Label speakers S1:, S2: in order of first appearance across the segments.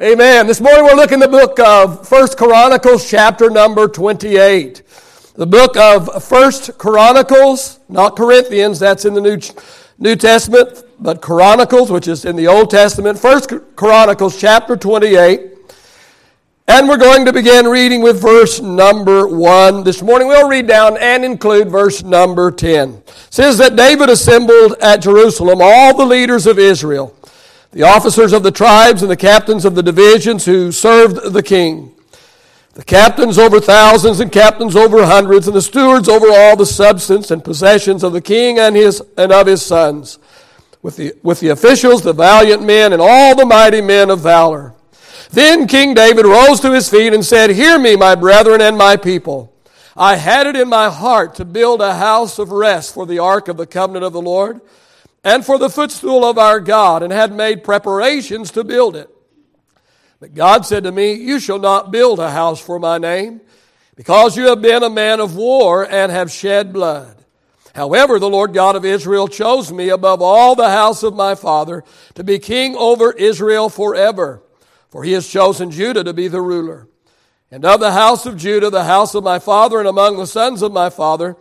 S1: Amen. This morning we're looking at the book of First Chronicles, chapter number 28. The book of First Chronicles, not Corinthians, that's in the New, New Testament, but Chronicles, which is in the Old Testament. First Chronicles, chapter 28. And we're going to begin reading with verse number 1. This morning we'll read down and include verse number 10. It says that David assembled at Jerusalem all the leaders of Israel the officers of the tribes and the captains of the divisions who served the king, the captains over thousands and captains over hundreds, and the stewards over all the substance and possessions of the king and, his, and of his sons, with the, with the officials, the valiant men, and all the mighty men of valor. Then King David rose to his feet and said, Hear me, my brethren and my people. I had it in my heart to build a house of rest for the ark of the covenant of the Lord and for the footstool of our God, and had made preparations to build it. But God said to me, You shall not build a house for my name, because you have been a man of war and have shed blood. However, the Lord God of Israel chose me above all the house of my father to be king over Israel forever, for he has chosen Judah to be the ruler. And of the house of Judah, the house of my father, and among the sons of my father,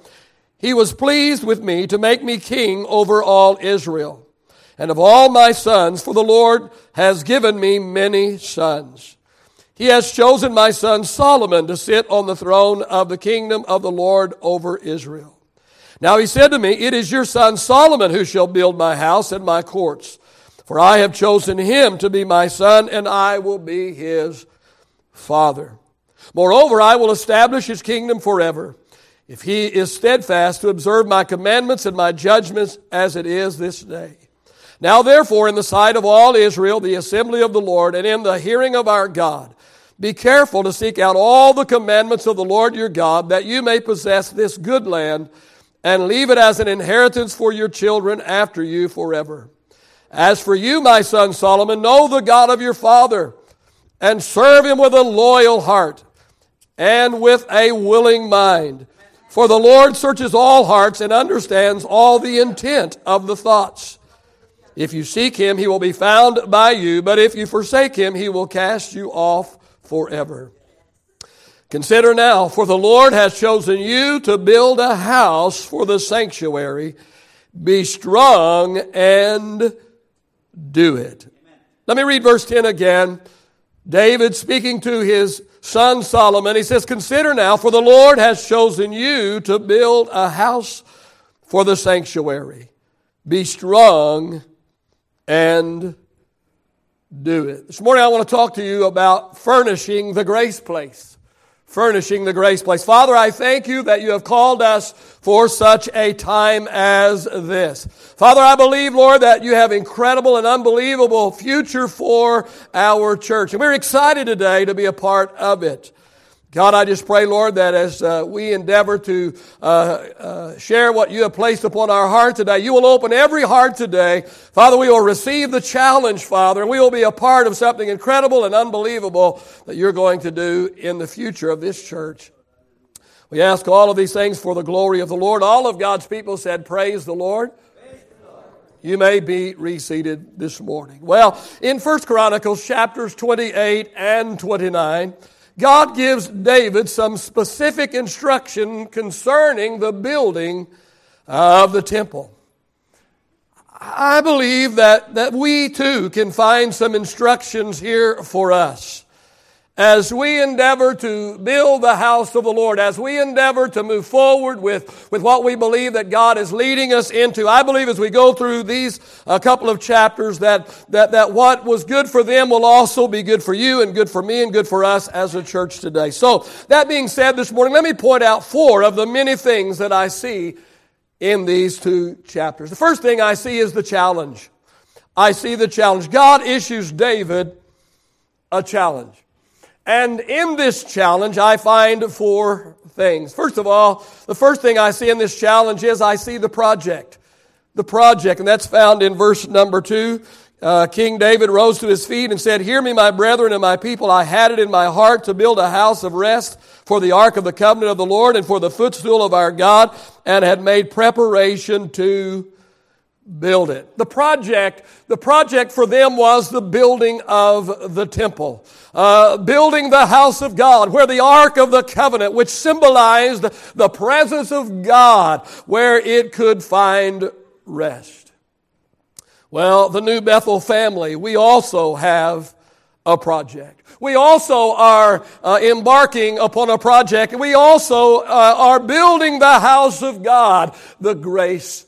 S1: he was pleased with me to make me king over all Israel and of all my sons, for the Lord has given me many sons. He has chosen my son Solomon to sit on the throne of the kingdom of the Lord over Israel. Now he said to me, It is your son Solomon who shall build my house and my courts, for I have chosen him to be my son, and I will be his father. Moreover, I will establish his kingdom forever if he is steadfast to observe my commandments and my judgments as it is this day. Now, therefore, in the sight of all Israel, the assembly of the Lord, and in the hearing of our God, be careful to seek out all the commandments of the Lord your God, that you may possess this good land and leave it as an inheritance for your children after you forever. As for you, my son Solomon, know the God of your father and serve him with a loyal heart and with a willing mind for the Lord searches all hearts and understands all the intent of the thoughts. If you seek him, he will be found by you, but if you forsake him, he will cast you off forever. Consider now, for the Lord has chosen you to build a house for the sanctuary. Be strong and do it. Let me read verse 10 again. David speaking to his son Solomon, he says, Consider now, for the Lord has chosen you to build a house for the sanctuary. Be strong and do it. This morning I want to talk to you about furnishing the grace place furnishing the grace place. Father, I thank you that you have called us for such a time as this. Father, I believe, Lord, that you have incredible and unbelievable future for our church. And we're excited today to be a part of it. God, I just pray, Lord, that as uh, we endeavor to uh, uh, share what you have placed upon our heart today, you will open every heart today. Father, we will receive the challenge, Father, and we will be a part of something incredible and unbelievable that you're going to do in the future of this church. We ask all of these things for the glory of the Lord. All of God's people said, Praise the Lord. You may be reseated this morning. Well, in First Chronicles chapters 28 and 29, God gives David some specific instruction concerning the building of the temple. I believe that, that we too can find some instructions here for us as we endeavor to build the house of the Lord, as we endeavor to move forward with, with what we believe that God is leading us into, I believe as we go through these a couple of chapters that, that, that what was good for them will also be good for you and good for me and good for us as a church today. So, that being said this morning, let me point out four of the many things that I see in these two chapters. The first thing I see is the challenge. I see the challenge. God issues David a challenge. And in this challenge, I find four things. First of all, the first thing I see in this challenge is I see the project. The project, and that's found in verse number two. Uh, King David rose to his feet and said, Hear me, my brethren and my people. I had it in my heart to build a house of rest for the ark of the covenant of the Lord and for the footstool of our God, and had made preparation to build it. The project, the project for them was the building of the temple, uh, building the house of God, where the Ark of the Covenant, which symbolized the presence of God, where it could find rest. Well, the New Bethel family, we also have a project. We also are uh, embarking upon a project. We also uh, are building the house of God, the grace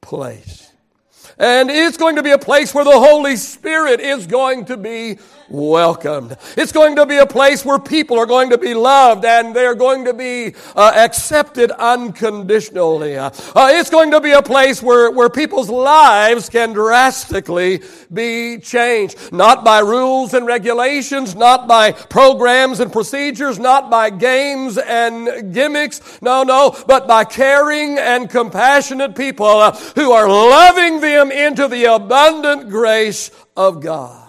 S1: place. And it's going to be a place where the Holy Spirit is going to be welcomed. It's going to be a place where people are going to be loved and they're going to be uh, accepted unconditionally. Uh, it's going to be a place where, where people's lives can drastically be changed. Not by rules and regulations, not by programs and procedures, not by games and gimmicks. No, no, but by caring and compassionate people uh, who are loving them into the abundant grace of God.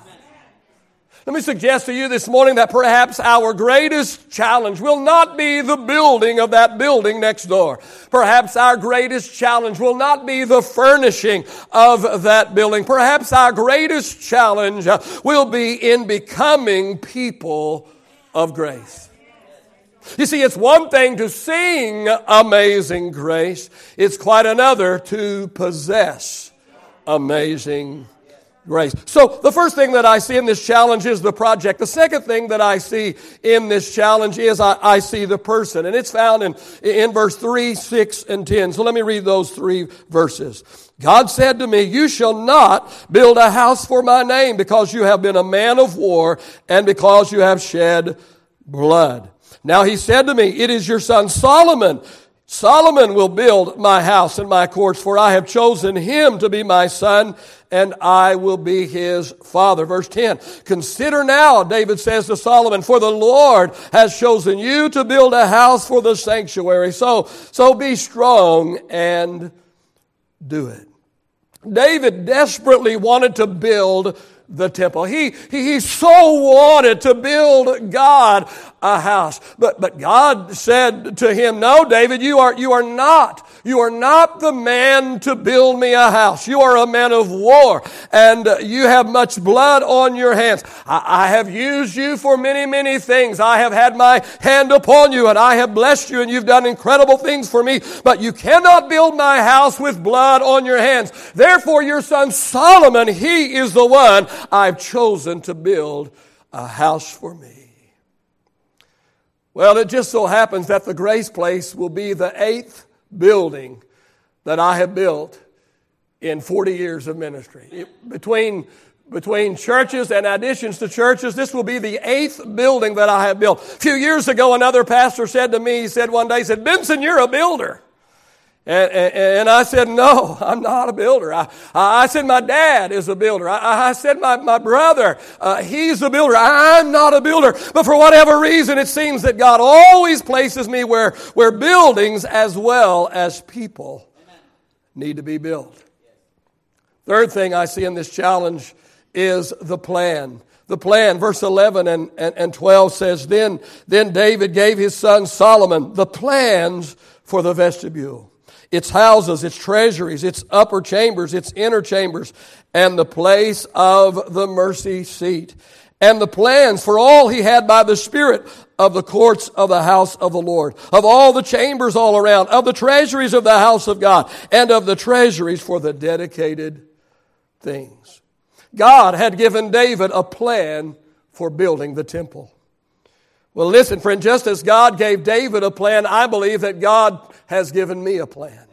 S1: Let me suggest to you this morning that perhaps our greatest challenge will not be the building of that building next door. Perhaps our greatest challenge will not be the furnishing of that building. Perhaps our greatest challenge uh, will be in becoming people of grace. You see, it's one thing to sing amazing grace. It's quite another to possess amazing grace. So the first thing that I see in this challenge is the project. The second thing that I see in this challenge is I, I, see the person. And it's found in, in verse 3, 6, and 10. So let me read those three verses. God said to me, You shall not build a house for my name because you have been a man of war and because you have shed blood. Now he said to me, It is your son Solomon Solomon will build my house and my courts, for I have chosen him to be my son, and I will be his father. Verse 10. Consider now, David says to Solomon, for the Lord has chosen you to build a house for the sanctuary. So, so be strong and do it. David desperately wanted to build the temple. He, he, he so wanted to build God a house. But, but God said to him, no, David, you are, you are not, you are not the man to build me a house. You are a man of war and you have much blood on your hands. I, I have used you for many, many things. I have had my hand upon you and I have blessed you and you've done incredible things for me, but you cannot build my house with blood on your hands. Therefore, your son Solomon, he is the one I've chosen to build a house for me. Well, it just so happens that the Grace Place will be the eighth building that I have built in 40 years of ministry. It, between, between churches and additions to churches, this will be the eighth building that I have built. A few years ago, another pastor said to me, he said one day, he said, Benson, you're a builder. And, and, and, I said, no, I'm not a builder. I, I said, my dad is a builder. I, I said, my, my brother, uh, he's a builder. I'm not a builder. But for whatever reason, it seems that God always places me where, where buildings as well as people need to be built. Third thing I see in this challenge is the plan. The plan, verse 11 and, and, and 12 says, then, then David gave his son Solomon the plans for the vestibule its houses, its treasuries, its upper chambers, its inner chambers, and the place of the mercy seat, and the plans for all he had by the Spirit of the courts of the house of the Lord, of all the chambers all around, of the treasuries of the house of God, and of the treasuries for the dedicated things. God had given David a plan for building the temple. Well, listen, friend, just as God gave David a plan, I believe that God has given me a plan.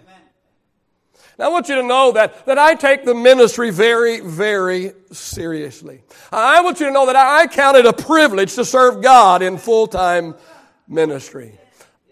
S1: Now, I want you to know that, that I take the ministry very, very seriously. I want you to know that I count it a privilege to serve God in full time ministry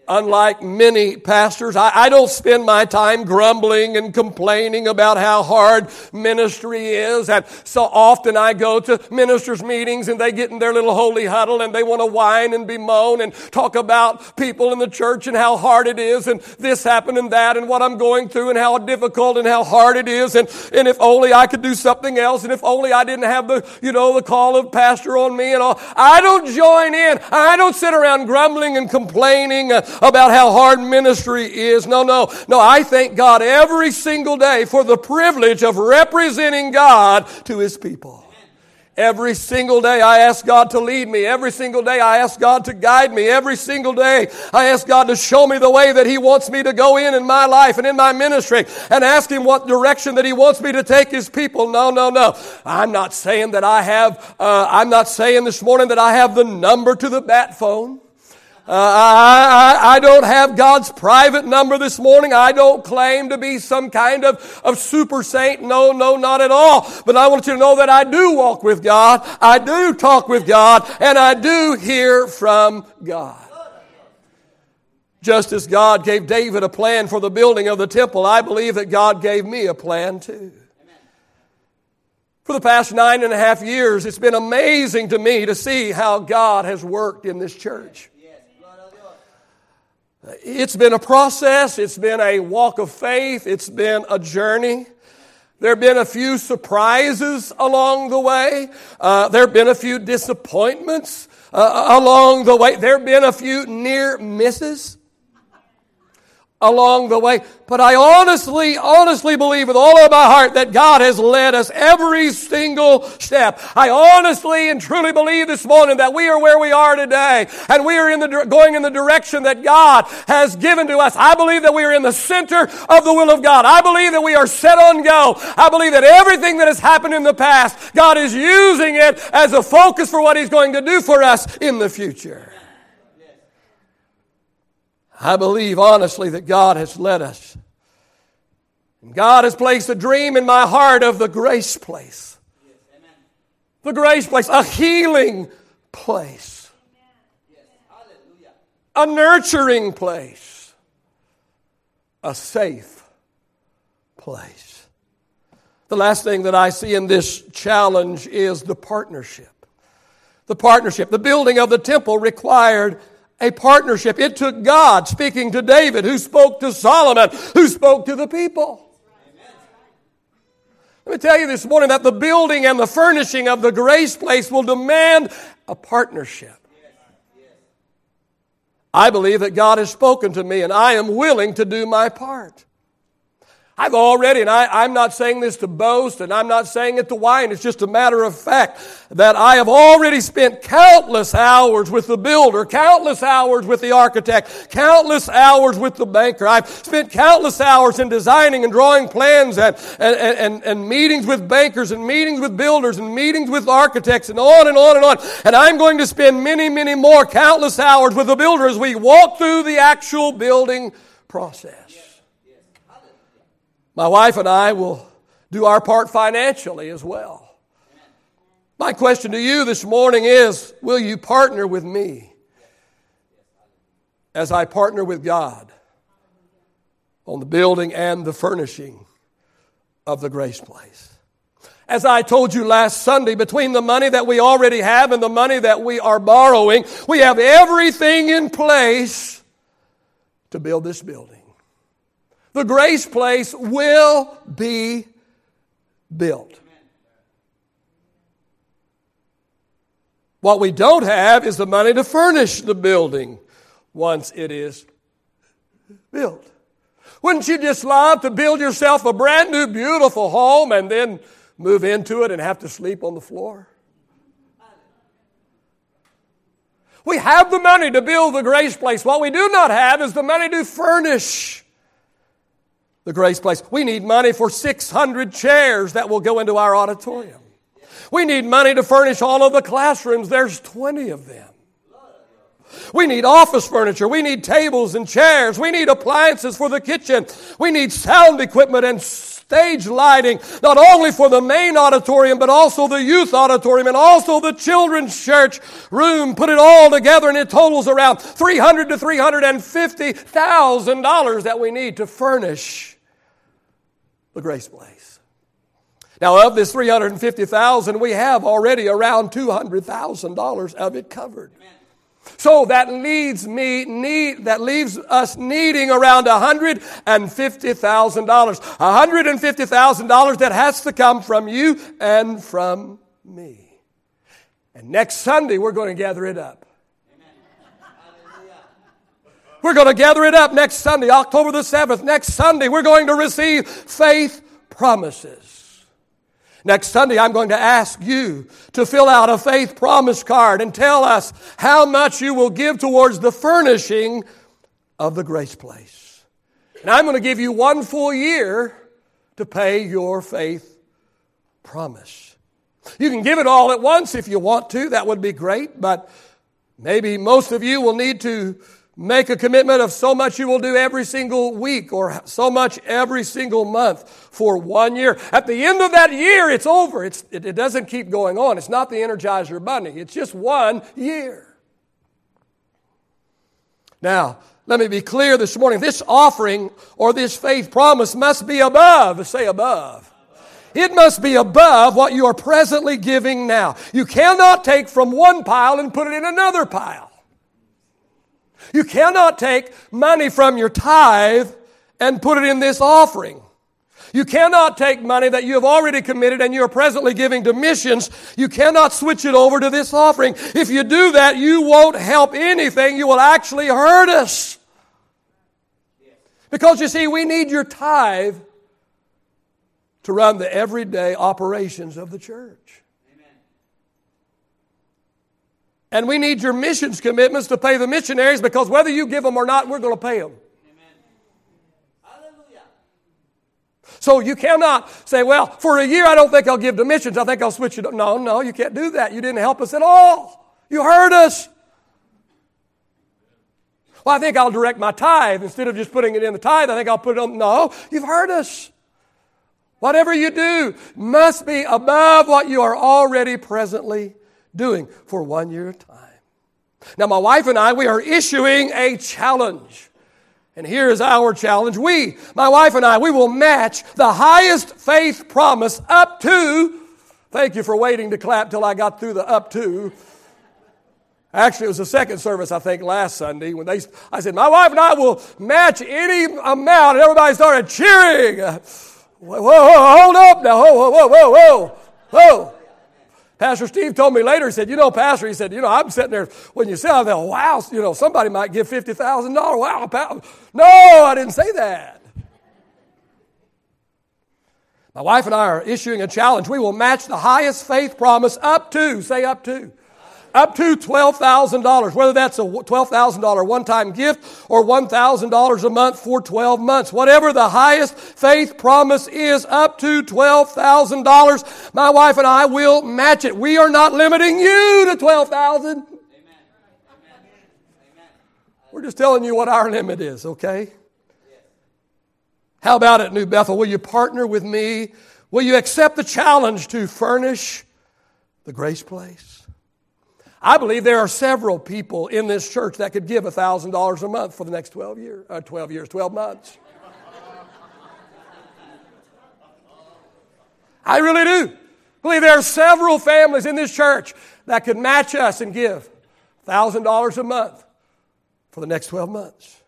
S1: unlike many pastors, I, I, don't spend my time grumbling and complaining about how hard ministry is. And so often I go to ministers' meetings and they get in their little holy huddle and they want to whine and bemoan and talk about people in the church and how hard it is and this happened and that and what I'm going through and how difficult and how hard it is. And, and if only I could do something else and if only I didn't have the, you know, the call of pastor on me and all. I don't join in. I don't sit around grumbling and complaining. About how hard ministry is. No, no, no. I thank God every single day for the privilege of representing God to His people. Every single day I ask God to lead me. Every single day I ask God to guide me. Every single day I ask God to show me the way that He wants me to go in in my life and in my ministry and ask Him what direction that He wants me to take His people. No, no, no. I'm not saying that I have, uh, I'm not saying this morning that I have the number to the bat phone. Uh, I, I, I, don't have God's private number this morning. I don't claim to be some kind of, of super saint. No, no, not at all. But I want you to know that I do walk with God. I do talk with God. And I do hear from God. Just as God gave David a plan for the building of the temple, I believe that God gave me a plan too. For the past nine and a half years, it's been amazing to me to see how God has worked in this church. It's been a process, it's been a walk of faith, it's been a journey. There have been a few surprises along the way. Uh, there have been a few disappointments uh, along the way. There have been a few near misses along the way. But I honestly, honestly believe with all of my heart that God has led us every single step. I honestly and truly believe this morning that we are where we are today and we are in the, going in the direction that God has given to us. I believe that we are in the center of the will of God. I believe that we are set on go. I believe that everything that has happened in the past, God is using it as a focus for what He's going to do for us in the future. I believe honestly that God has led us. And God has placed a dream in my heart of the grace place. The grace place, a healing place, yes, a nurturing place, a safe place. The last thing that I see in this challenge is the partnership. The partnership. The building of the temple required a partnership. It took God speaking to David, who spoke to Solomon, who spoke to the people. Let me tell you this morning that the building and the furnishing of the grace place will demand a partnership. I believe that God has spoken to me and I am willing to do my part. I've already, and I, am not saying this to boast and I'm not saying it to whine, it's just a matter of fact that I have already spent countless hours with the builder, countless hours with the architect, countless hours with the banker. I've spent countless hours in designing and drawing plans and, and, and, and meetings with bankers and meetings with builders and meetings with architects and on and on and on. And I'm going to spend many, many more countless hours with the builder as we walk through the actual building process. My wife and I will do our part financially as well. My question to you this morning is Will you partner with me as I partner with God on the building and the furnishing of the grace place? As I told you last Sunday, between the money that we already have and the money that we are borrowing, we have everything in place to build this building. The grace place will be built. What we don't have is the money to furnish the building once it is built. Wouldn't you just love to build yourself a brand new, beautiful home and then move into it and have to sleep on the floor? We have the money to build the grace place. What we do not have is the money to furnish the Grace Place. We need money for 600 chairs that will go into our auditorium. We need money to furnish all of the classrooms. There's 20 of them. We need office furniture. We need tables and chairs. We need appliances for the kitchen. We need sound equipment and stage lighting, not only for the main auditorium, but also the youth auditorium and also the children's church room. Put it all together and it totals around 300 to $350,000 that we need to furnish the grace place. Now, of this 350,000, we have already around $200,000 of it covered. So that leads me need that leaves us needing around $150,000. $150,000 that has to come from you and from me. And next Sunday we're going to gather it up. We're going to gather it up next Sunday, October the 7th. Next Sunday, we're going to receive faith promises. Next Sunday, I'm going to ask you to fill out a faith promise card and tell us how much you will give towards the furnishing of the grace place. And I'm going to give you one full year to pay your faith promise. You can give it all at once if you want to, that would be great, but maybe most of you will need to make a commitment of so much you will do every single week or so much every single month for one year. At the end of that year, it's over. It's, it, it doesn't keep going on. It's not the Energizer Bunny, it's just one year. Now, let me be clear this morning. This offering or this faith promise must be above, say above. It must be above what you are presently giving now. You cannot take from one pile and put it in another pile. You cannot take money from your tithe and put it in this offering. You cannot take money that you have already committed and you are presently giving to missions. You cannot switch it over to this offering. If you do that, you won't help anything. You will actually hurt us. Because you see, we need your tithe to run the everyday operations of the church. And we need your missions commitments to pay the missionaries because whether you give them or not, we're going to pay them. So you cannot say, well, for a year I don't think I'll give to missions. I think I'll switch it. up. No, no, you can't do that. You didn't help us at all. You hurt us. Well, I think I'll direct my tithe instead of just putting it in the tithe. I think I'll put it on. No, you've hurt us. Whatever you do must be above what you are already presently doing for one year at a time. Now, my wife and I, we are issuing a challenge. And here is our challenge. We, my wife and I, we will match the highest faith promise up to, thank you for waiting to clap till I got through the up to. Actually, it was the second service, I think, last Sunday when they, I said, my wife and I will match any amount, and everybody started cheering. Whoa, whoa, hold up now. Whoa, whoa, whoa, whoa, whoa, whoa. Pastor Steve told me later, he said, You know, Pastor, he said, You know, I'm sitting there, when you said, I thought, wow, you know, somebody might give $50,000. Wow. No, I didn't say that. My wife and I are issuing a challenge. We will match the highest faith promise up to, say up to, up to $12,000, whether that's a $12,000 one time gift or $1,000 a month for 12 months. Whatever the highest faith promise is, up to $12,000, my wife and I will match it. We are not limiting you to 12000 We're just telling you what our limit is, okay? How about it, New Bethel? Will you partner with me? Will you accept the challenge to furnish the grace place? I believe there are several people in this church that could give $1,000 a month for the next 12 years, uh, 12 years, 12 months. I really do. I believe there are several families in this church that could match us and give $1,000 a month for the next 12 months.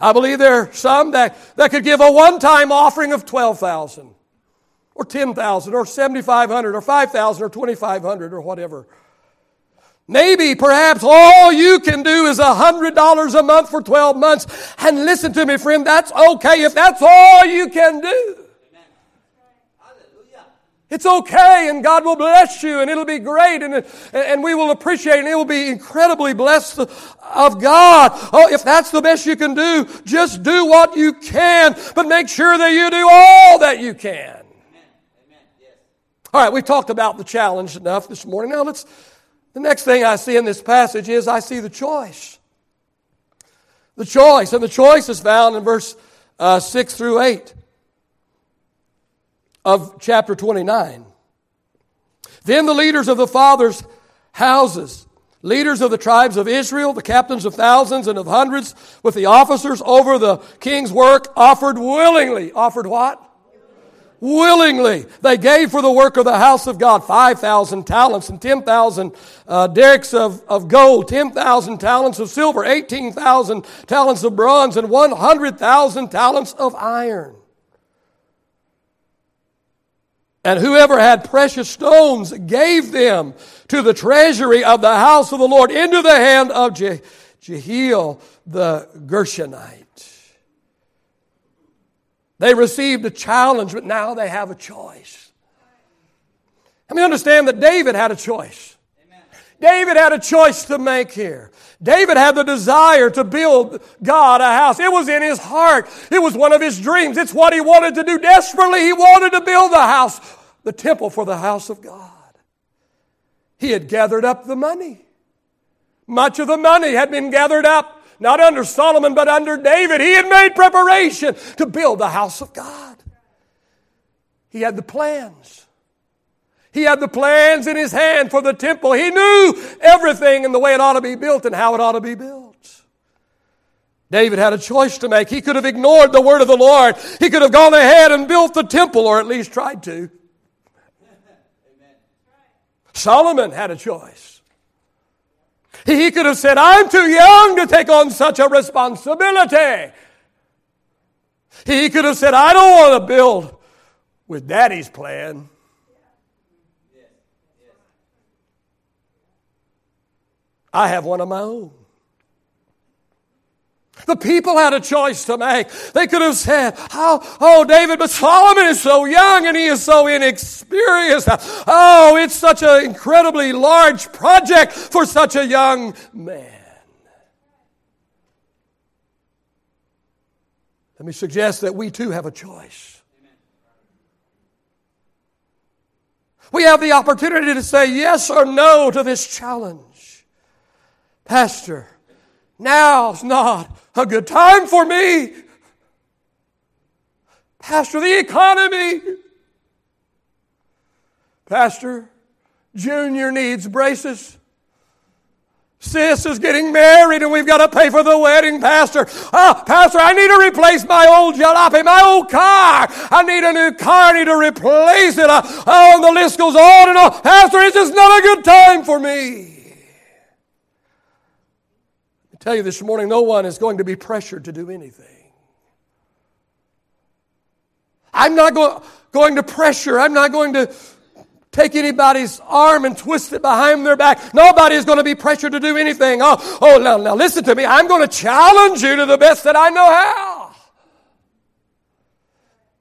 S1: I believe there are some that, that could give a one-time offering of 12,000 or 10,000 or 7,500 or 5,000 or 2,500 or whatever. Maybe, perhaps, all you can do is $100 a month for 12 months. And listen to me, friend, that's okay if that's all you can do. It's okay, and God will bless you, and it'll be great, and, and we will appreciate, and it will be incredibly blessed of God. Oh, if that's the best you can do, just do what you can, but make sure that you do all that you can. Amen. Amen. All right, we've talked about the challenge enough this morning. Now let's the next thing I see in this passage is I see the choice. The choice. And the choice is found in verse uh, 6 through 8 of chapter 29. Then the leaders of the fathers' houses, leaders of the tribes of Israel, the captains of thousands and of hundreds, with the officers over the king's work, offered willingly. Offered what? Willingly. They gave for the work of the house of God 5,000 talents and 10,000 uh, darics of, of gold, 10,000 talents of silver, 18,000 talents of bronze, and 100,000 talents of iron. And whoever had precious stones gave them to the treasury of the house of the Lord into the hand of Je- Jehiel the Gershonite. They received a challenge, but now they have a choice. Let me understand that David had a choice. Amen. David had a choice to make here. David had the desire to build God a house. It was in his heart. It was one of his dreams. It's what he wanted to do desperately. He wanted to build the house, the temple for the house of God. He had gathered up the money. Much of the money had been gathered up not under Solomon, but under David. He had made preparation to build the house of God. He had the plans. He had the plans in his hand for the temple. He knew everything and the way it ought to be built and how it ought to be built. David had a choice to make. He could have ignored the word of the Lord. He could have gone ahead and built the temple, or at least tried to. Solomon had a choice. He could have said, I'm too young to take on such a responsibility. He could have said, I don't want to build with daddy's plan. I have one of my own. The people had a choice to make. They could have said, Oh, oh, David, but Solomon is so young and he is so inexperienced. Oh, it's such an incredibly large project for such a young man. Let me suggest that we too have a choice. We have the opportunity to say yes or no to this challenge. Pastor, now's not a good time for me. Pastor, the economy. Pastor, Junior needs braces. Sis is getting married and we've got to pay for the wedding, Pastor. Oh, Pastor, I need to replace my old jalopy, my old car. I need a new car. I need to replace it. Ah, oh, and the list goes on and on. Pastor, it's just not a good time for me tell you this morning no one is going to be pressured to do anything. I'm not go- going to pressure, I'm not going to take anybody's arm and twist it behind their back. Nobody is going to be pressured to do anything. Oh, oh now, now listen to me. I'm going to challenge you to the best that I know how.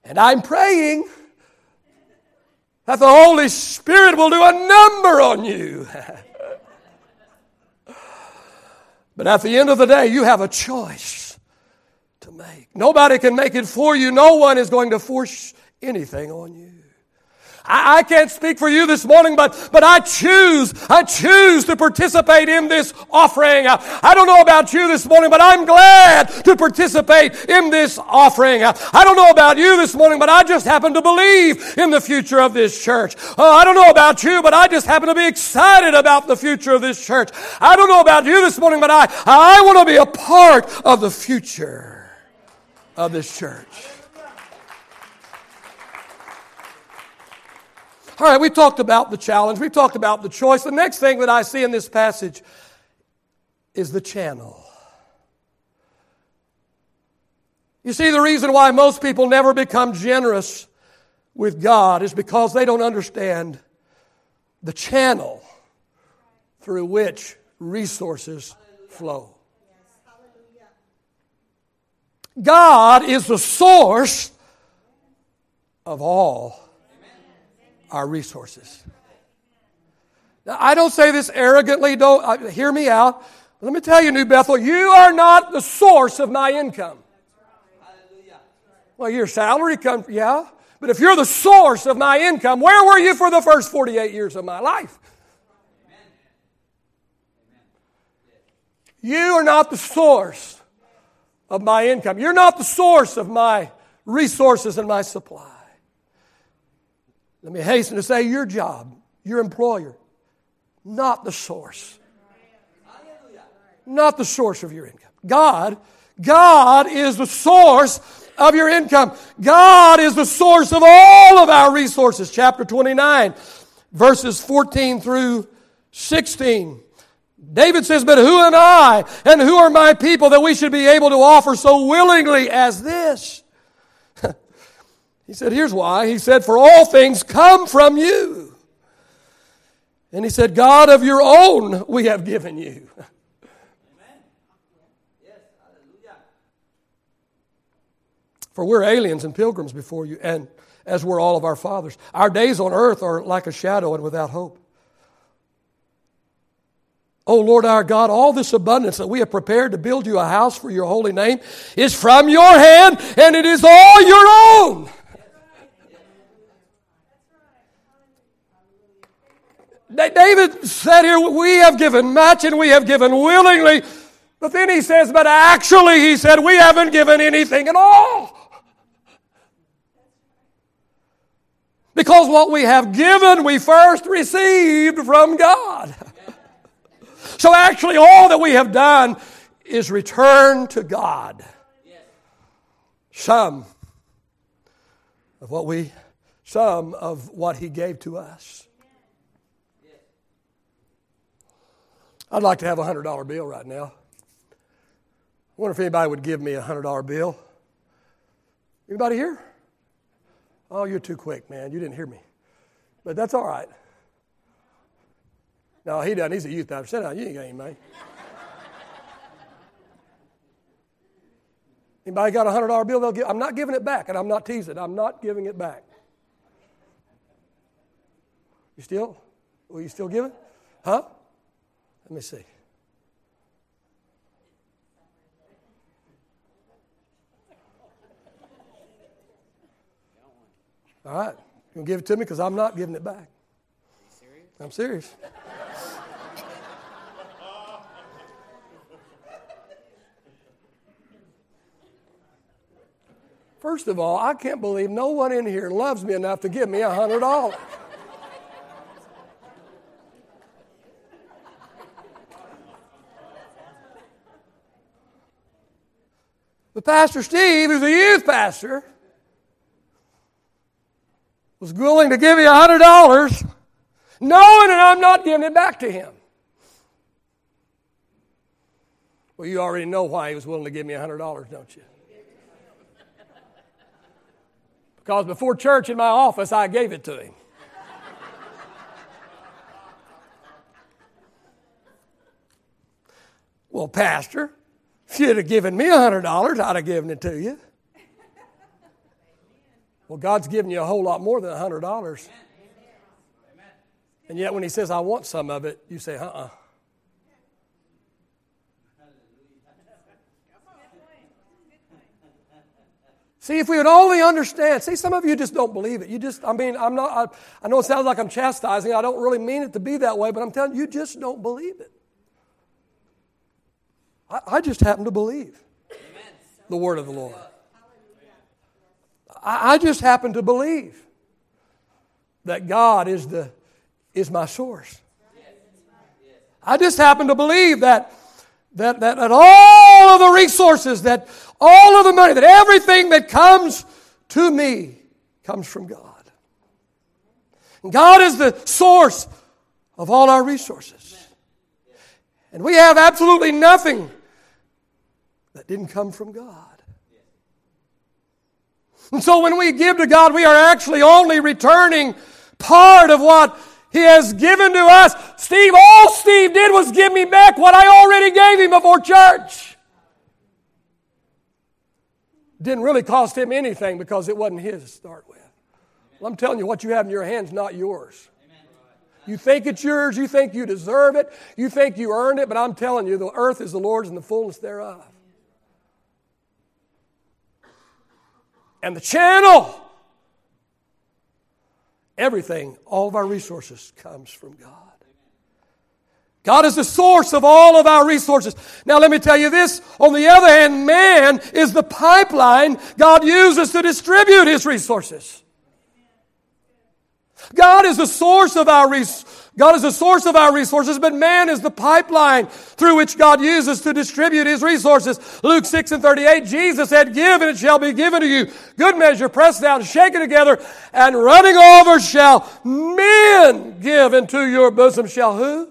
S1: And I'm praying that the Holy Spirit will do a number on you. But at the end of the day, you have a choice to make. Nobody can make it for you. No one is going to force anything on you. I, I can't speak for you this morning, but, but I choose, I choose to participate in this offering. I, don't know about you this morning, but I'm glad to participate in this offering. I, I don't know about you this morning, but I just happen to believe in the future of this church. Uh, I don't know about you, but I just happen to be excited about the future of this church. I don't know about you this morning, but I, I want to be a part of the future of this church. All right, we've talked about the challenge, we've talked about the choice. The next thing that I see in this passage is the channel. You see, the reason why most people never become generous with God is because they don't understand the channel through which resources flow. God is the source of all our resources. Now, I don't say this arrogantly, don't uh, hear me out. Let me tell you, New Bethel, you are not the source of my income. Well, your salary comes, yeah. But if you're the source of my income, where were you for the first 48 years of my life? You are not the source of my income. You're not the source of my resources and my supply. Let me hasten to say your job, your employer, not the source. Not the source of your income. God, God is the source of your income. God is the source of all of our resources. Chapter 29, verses 14 through 16. David says, But who am I and who are my people that we should be able to offer so willingly as this? He said, Here's why. He said, For all things come from you. And he said, God of your own we have given you. For we're aliens and pilgrims before you, and as were all of our fathers. Our days on earth are like a shadow and without hope. O oh Lord our God, all this abundance that we have prepared to build you a house for your holy name is from your hand, and it is all your own. David said here, We have given much and we have given willingly. But then he says, But actually, he said, We haven't given anything at all. Because what we have given, we first received from God. so actually, all that we have done is return to God. Some of what we, some of what He gave to us. I'd like to have a $100 bill right now. I wonder if anybody would give me a $100 bill. Anybody here? Oh, you're too quick, man. You didn't hear me. But that's all right. No, he doesn't. He's a youth pastor. Sit down. You ain't got any money. Anybody got a hundred dollar bill? They'll give. I'm not giving it back, and I'm not teasing. I'm not giving it back. You still? Will you still give it? Huh? Let me see. All right. You to give it to me? Because I'm not giving it back. Serious? I'm serious. First of all, I can't believe no one in here loves me enough to give me a hundred dollars. Pastor Steve, who's a youth pastor, was willing to give hundred dollars, knowing that I'm not giving it back to him. Well, you already know why he was willing to give me a hundred dollars, don't you? Because before church in my office, I gave it to him. well, Pastor, if you'd have given me a hundred dollars, I'd have given it to you. Well, God's given you a whole lot more than a hundred dollars. And yet, when He says, I want some of it, you say, uh uh See, if we would only understand, see, some of you just don't believe it. You just, I mean, I'm not, I, I, know it sounds like I'm chastising. I don't really mean it to be that way, but I'm telling you, you just don't believe it. I, I just happen to believe Amen. the word of the Lord. I, I just happen to believe that God is, the, is my source. I just happen to believe that, that, that, that all of the resources, that all of the money, that everything that comes to me comes from God. God is the source of all our resources. And we have absolutely nothing that didn't come from God. And so when we give to God, we are actually only returning part of what He has given to us. Steve, all Steve did was give me back what I already gave him before church. Didn't really cost him anything because it wasn't his to start with. Well, I'm telling you, what you have in your hands not yours. You think it's yours, you think you deserve it, you think you earned it, but I'm telling you, the earth is the Lord's and the fullness thereof. and the channel. Everything, all of our resources comes from God. God is the source of all of our resources. Now, let me tell you this. On the other hand, man is the pipeline God uses to distribute his resources. God is the source of our resources. God is the source of our resources, but man is the pipeline through which God uses to distribute his resources. Luke 6 and 38, Jesus said, Give and it shall be given to you. Good measure, pressed down, shaken together, and running over shall men give into your bosom. Shall who?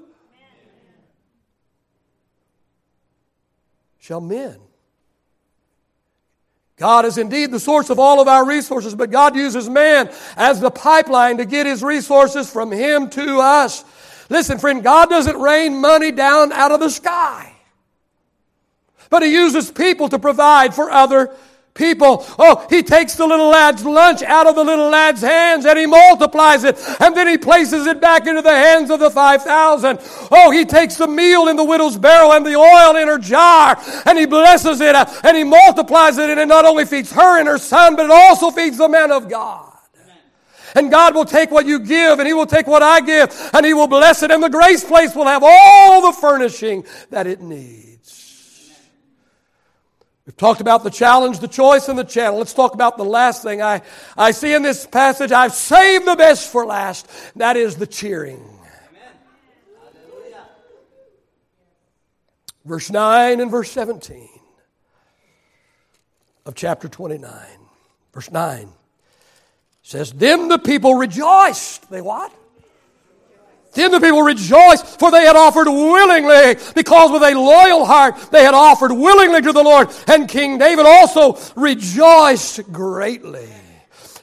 S1: Shall men. God is indeed the source of all of our resources, but God uses man as the pipeline to get his resources from him to us. Listen, friend, God doesn't rain money down out of the sky, but he uses people to provide for other people. Oh, he takes the little lad's lunch out of the little lad's hands and he multiplies it. And then he places it back into the hands of the 5,000. Oh, he takes the meal in the widow's barrel and the oil in her jar and he blesses it uh, and he multiplies it and it not only feeds her and her son, but it also feeds the man of God. And God will take what you give and He will take what I give and He will bless it. And the grace place will have all the furnishing that it needs. We've talked about the challenge, the choice, and the channel. Let's talk about the last thing I, I see in this passage. I've saved the best for last. That is the cheering. Amen. Verse 9 and verse 17 of chapter 29. Verse 9 says, Then the people rejoiced. They what? Then the people rejoiced, for they had offered willingly, because with a loyal heart they had offered willingly to the Lord. And King David also rejoiced greatly.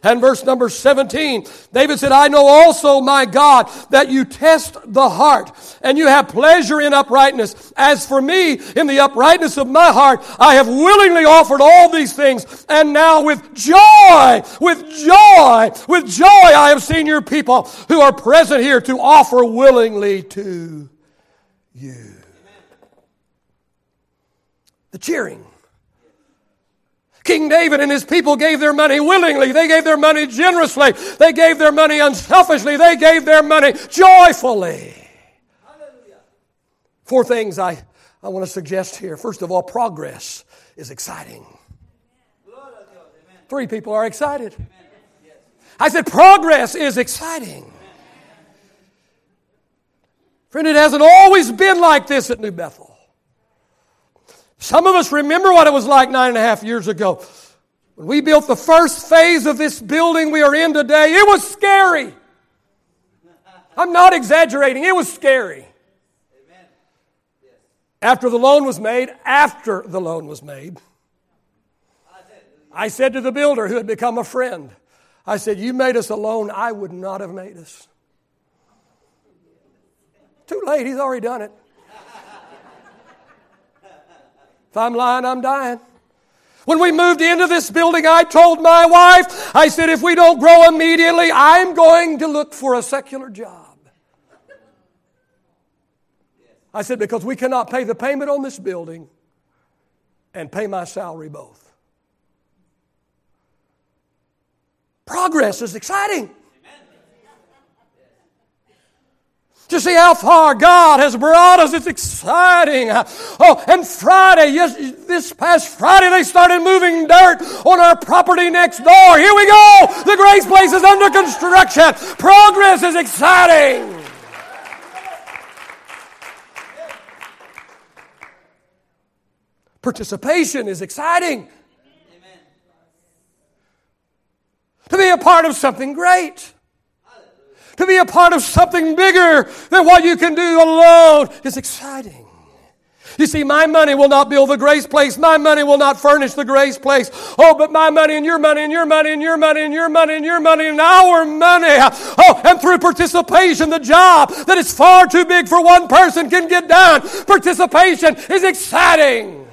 S1: And verse number 17, David said, I know also, my God, that you test the heart and you have pleasure in uprightness. As for me, in the uprightness of my heart, I have willingly offered all these things. And now with joy, with joy, with joy, I have seen your people who are present here to offer willingly to you. The cheering King David and his people gave their money willingly. They gave their money generously. They gave their money unselfishly. They gave their money joyfully. Four things I, I want to suggest here. First of all, progress is exciting. Three people are excited. I said, progress is exciting. Friend, it hasn't always been like this at New Bethel. Some of us remember what it was like nine and a half years ago. When we built the first phase of this building we are in today, it was scary. I'm not exaggerating, it was scary. After the loan was made, after the loan was made, I said to the builder who had become a friend, I said, You made us a loan I would not have made us. Too late, he's already done it. If I'm lying, I'm dying. When we moved into this building, I told my wife, I said, if we don't grow immediately, I'm going to look for a secular job. I said, because we cannot pay the payment on this building and pay my salary both. Progress is exciting. To see how far God has brought us. It's exciting. Oh, and Friday, yes, this past Friday, they started moving dirt on our property next door. Here we go. The Grace Place is under construction. Progress is exciting. Participation is exciting. To be a part of something great to be a part of something bigger than what you can do alone is exciting. You see, my money will not build the grace place. My money will not furnish the grace place. Oh, but my money and your money and your money and your money and your money and your money and our money. Oh, and through participation, the job that is far too big for one person can get done. Participation is exciting.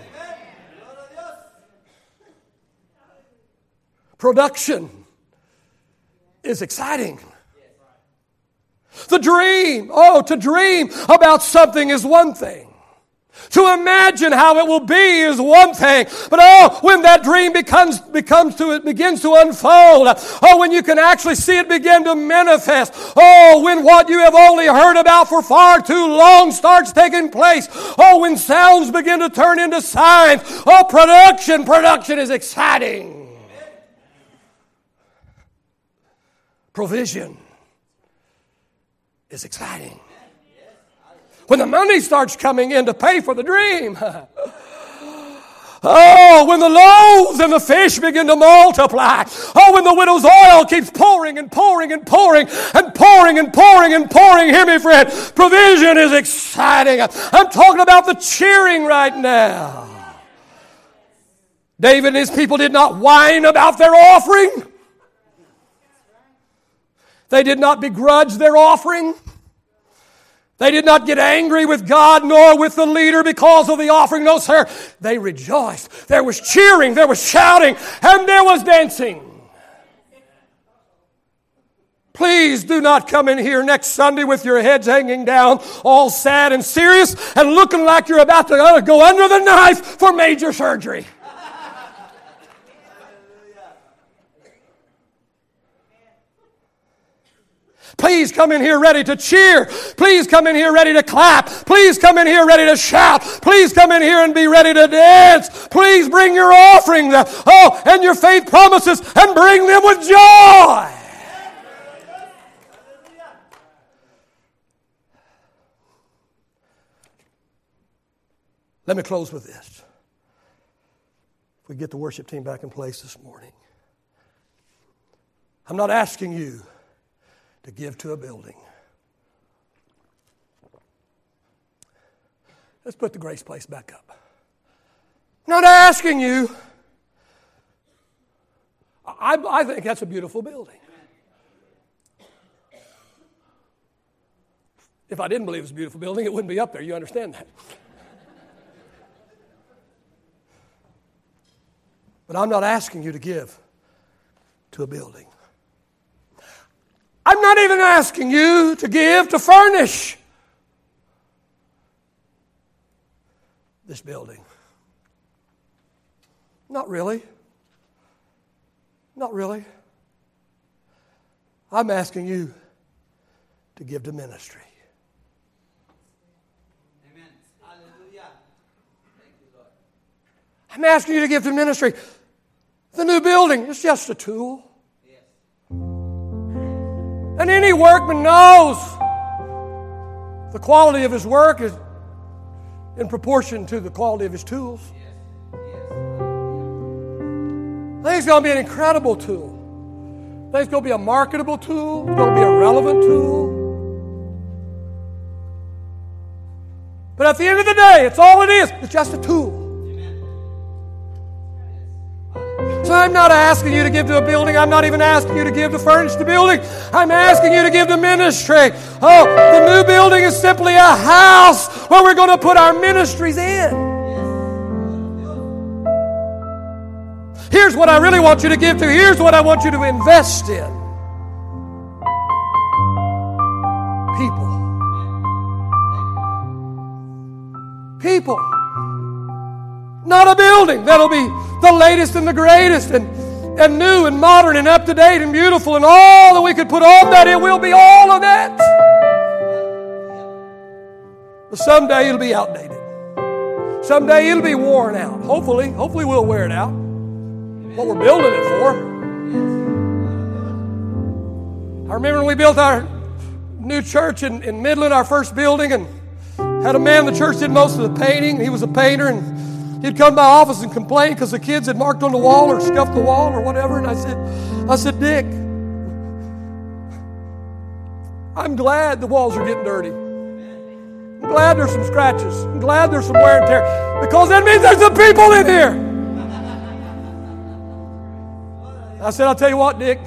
S1: Production is exciting. The dream, oh, to dream about something is one thing. To imagine how it will be is one thing, but oh, when that dream becomes becomes to it begins to unfold, oh, when you can actually see it begin to manifest, oh, when what you have only heard about for far too long starts taking place, oh, when sounds begin to turn into signs, oh, production, production is exciting. Provision is exciting. When the money starts coming in to pay for the dream. Oh, when the loaves and the fish begin to multiply. Oh, when the widow's oil keeps pouring and pouring and pouring and pouring and pouring and pouring. Hear me, friend. Provision is exciting. I'm talking about the cheering right now. David and his people did not whine about their offering. They did not begrudge their offering. They did not get angry with God nor with the leader because of the offering. No, sir. They rejoiced. There was cheering, there was shouting, and there was dancing. Please do not come in here next Sunday with your heads hanging down, all sad and serious, and looking like you're about to go under the knife for major surgery. Please come in here ready to cheer. Please come in here ready to clap. Please come in here ready to shout. Please come in here and be ready to dance. Please bring your offering, oh, and your faith promises and bring them with joy. Let me close with this. If we get the worship team back in place this morning, I'm not asking you to give to a building. Let's put the Grace Place back up. Not asking you. I, I think that's a beautiful building. If I didn't believe it was a beautiful building, it wouldn't be up there. You understand that? But I'm not asking you to give to a building. I'm not even asking you to give to furnish this building. Not really. Not really. I'm asking you to give to ministry. Amen. Hallelujah. Thank you, Lord. I'm asking you to give to ministry. The new building is just a tool. And any workman knows the quality of his work is in proportion to the quality of his tools. I think it's going to be an incredible tool. I think it's going to be a marketable tool. It's going to be a relevant tool. But at the end of the day, it's all it is. It's just a tool. I'm not asking you to give to a building. I'm not even asking you to give to furnish the building. I'm asking you to give to ministry. Oh, the new building is simply a house where we're going to put our ministries in. Here's what I really want you to give to. Here's what I want you to invest in. People. People. Not a building that'll be the latest and the greatest and, and new and modern and up to date and beautiful and all that we could put on that It will be all of that. But someday it'll be outdated. Someday it'll be worn out. Hopefully, hopefully we'll wear it out. What we're building it for. I remember when we built our new church in, in Midland, our first building, and had a man the church did most of the painting. He was a painter, and He'd come to my office and complain because the kids had marked on the wall or scuffed the wall or whatever. And I said, I said, Dick, I'm glad the walls are getting dirty. I'm glad there's some scratches. I'm glad there's some wear and tear because that means there's some people in here. I said, I'll tell you what, Dick,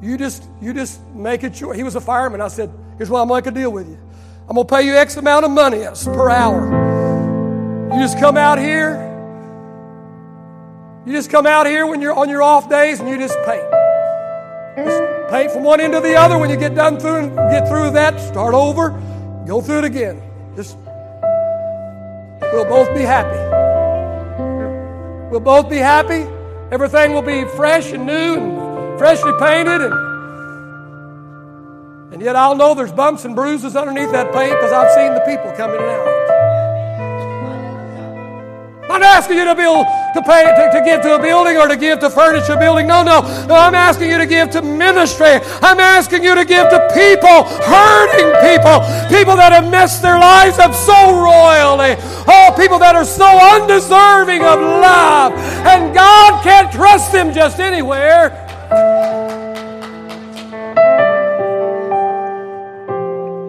S1: you just you just make it sure. He was a fireman. I said, here's what I'm going to make a deal with you. I'm going to pay you X amount of money per hour. You just come out here. You just come out here when you're on your off days and you just paint. Just paint from one end to the other. When you get done through and get through that, start over, go through it again. Just we'll both be happy. We'll both be happy. Everything will be fresh and new and freshly painted and and yet I'll know there's bumps and bruises underneath that paint because I've seen the people coming out. I'm not asking you to build to pay to, to give to a building or to give to furnish a building. No, no, no. I'm asking you to give to ministry. I'm asking you to give to people, hurting people, people that have messed their lives up so royally. Oh, people that are so undeserving of love, and God can't trust them just anywhere.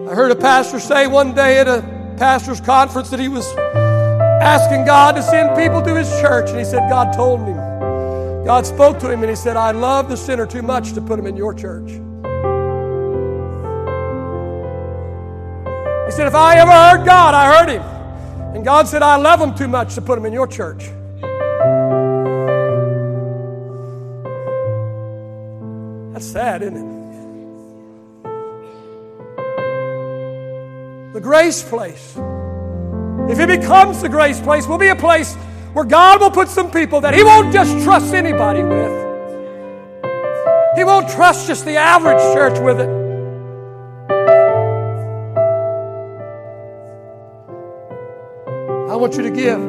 S1: I heard a pastor say one day at a pastor's conference that he was asking God to send people to his church. And he said, God told him. God spoke to him and he said, I love the sinner too much to put him in your church. He said, If I ever heard God, I heard him. And God said, I love him too much to put him in your church. That's sad, isn't it? The grace place. If it becomes the grace place, will be a place where God will put some people that He won't just trust anybody with. He won't trust just the average church with it. I want you to give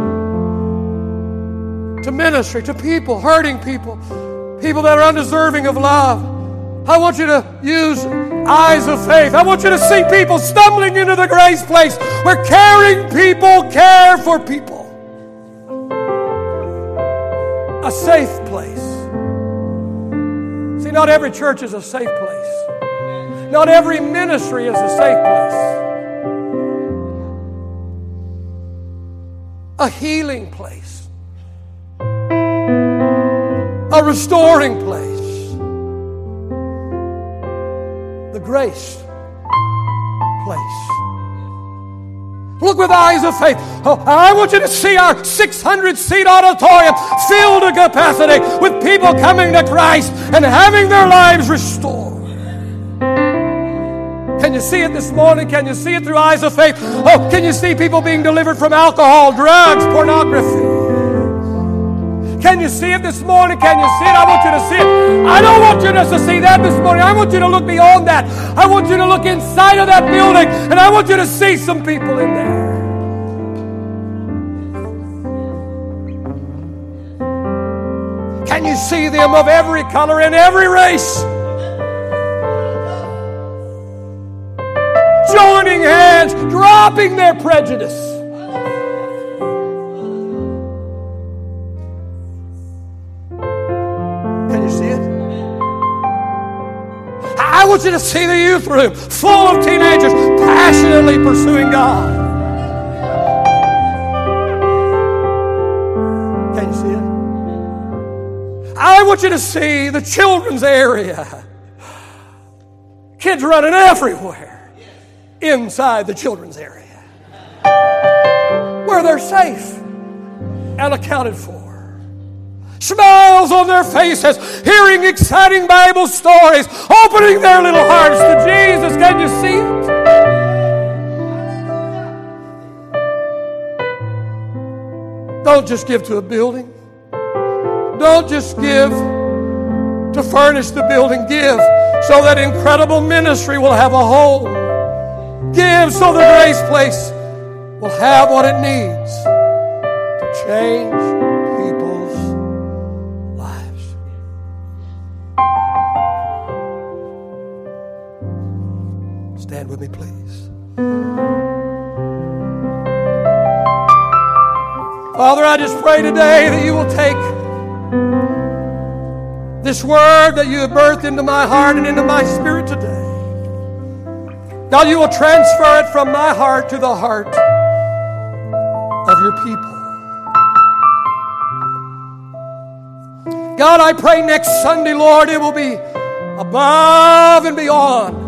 S1: to ministry, to people, hurting people, people that are undeserving of love. I want you to use eyes of faith. I want you to see people stumbling into the grace place where caring people care for people. A safe place. See, not every church is a safe place. Not every ministry is a safe place. A healing place. A restoring place. The grace place. Look with eyes of faith. Oh, I want you to see our 600 seat auditorium filled to capacity with people coming to Christ and having their lives restored. Can you see it this morning? Can you see it through eyes of faith? Oh, can you see people being delivered from alcohol, drugs, pornography? Can you see it this morning? Can you see it? I want you to see it. I don't want you just to see that this morning. I want you to look beyond that. I want you to look inside of that building and I want you to see some people in there. Can you see them of every color and every race? Joining hands, dropping their prejudice. To see the youth room full of teenagers passionately pursuing God. Can you see it? I want you to see the children's area. Kids running everywhere inside the children's area where they're safe and accounted for smiles on their faces, hearing exciting Bible stories, opening their little hearts to Jesus. Can you see it? Don't just give to a building. Don't just give to furnish the building. Give so that incredible ministry will have a home. Give so the grace place will have what it needs to change with me, please. Father, I just pray today that you will take this word that you have birthed into my heart and into my spirit today. God, you will transfer it from my heart to the heart of your people. God, I pray next Sunday, Lord, it will be above and beyond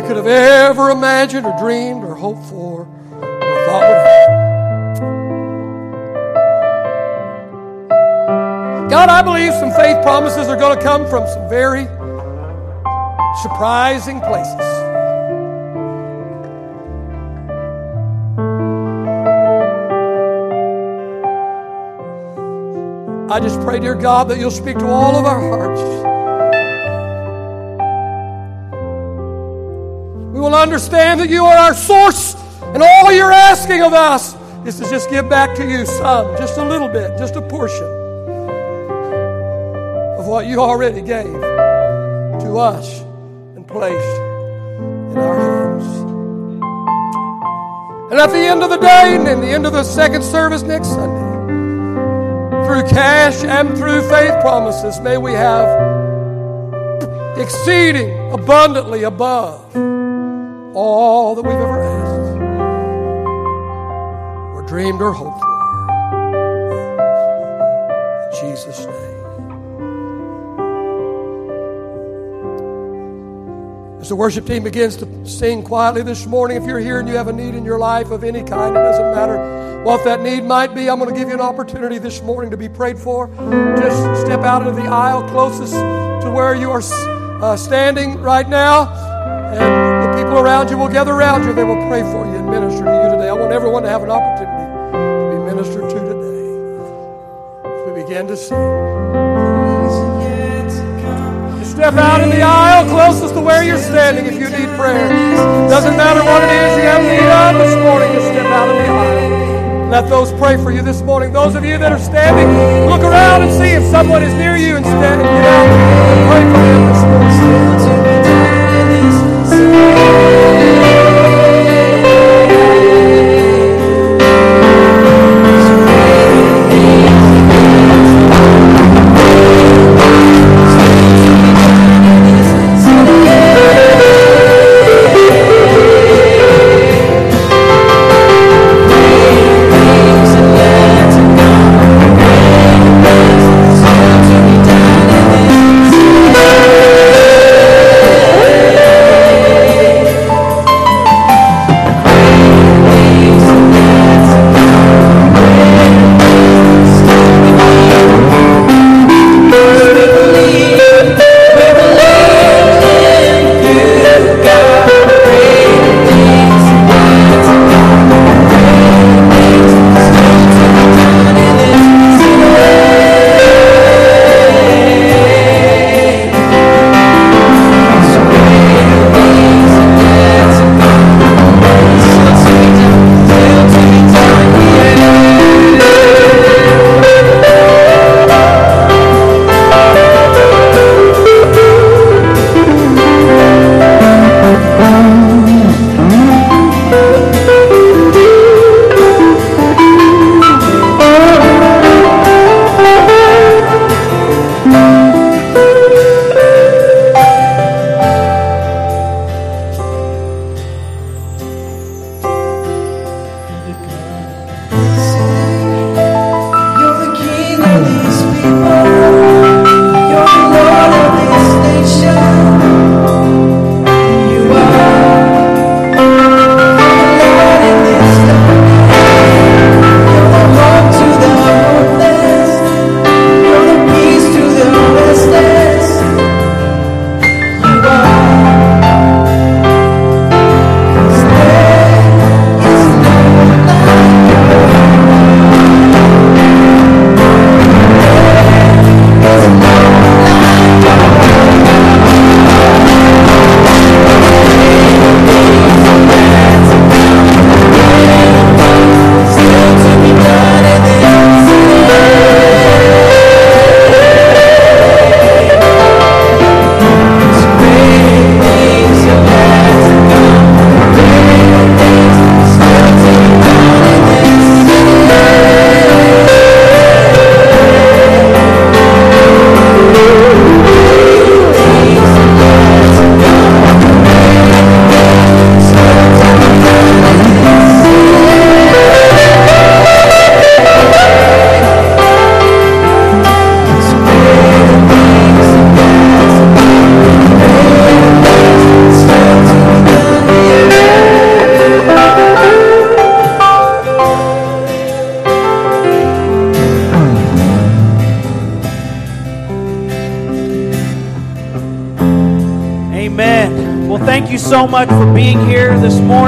S1: we could have ever imagined or dreamed or hoped for or thought would happen. God, I believe some faith promises are going to come from some very surprising places. I just pray, dear God, that you'll speak to all of our hearts. Understand that you are our source, and all you're asking of us is to just give back to you some, just a little bit, just a portion of what you already gave to us and placed in our hands. And at the end of the day, and in the end of the second service next Sunday, through cash and through faith promises, may we have exceeding abundantly above all that we've ever asked or dreamed or hoped for. In Jesus' name. As
S2: the worship team begins to sing quietly this morning, if you're here and you have a need in your life of any kind, it doesn't matter what that need might be. I'm going to give you an opportunity this morning to be prayed for. Just step out into the aisle closest to where you are uh, standing right now, and people around you will gather around you. They will pray for you and minister to you today. I want everyone to have an opportunity to be ministered to today. As we begin to sing. Step out in the aisle closest to where you're standing if you need prayer. Doesn't matter what it is you have need of this morning, just step out in the aisle. Let those pray for you this morning. Those of you that are standing, look around and see if someone is near you and stand and get out and pray for them this morning.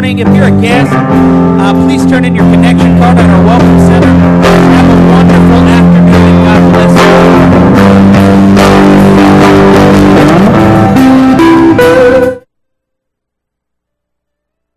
S3: Morning. If you're a guest, uh, please turn in your connection card at our welcome